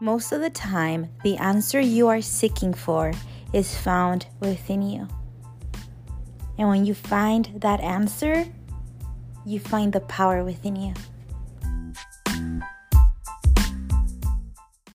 Most of the time, the answer you are seeking for is found within you. And when you find that answer, you find the power within you.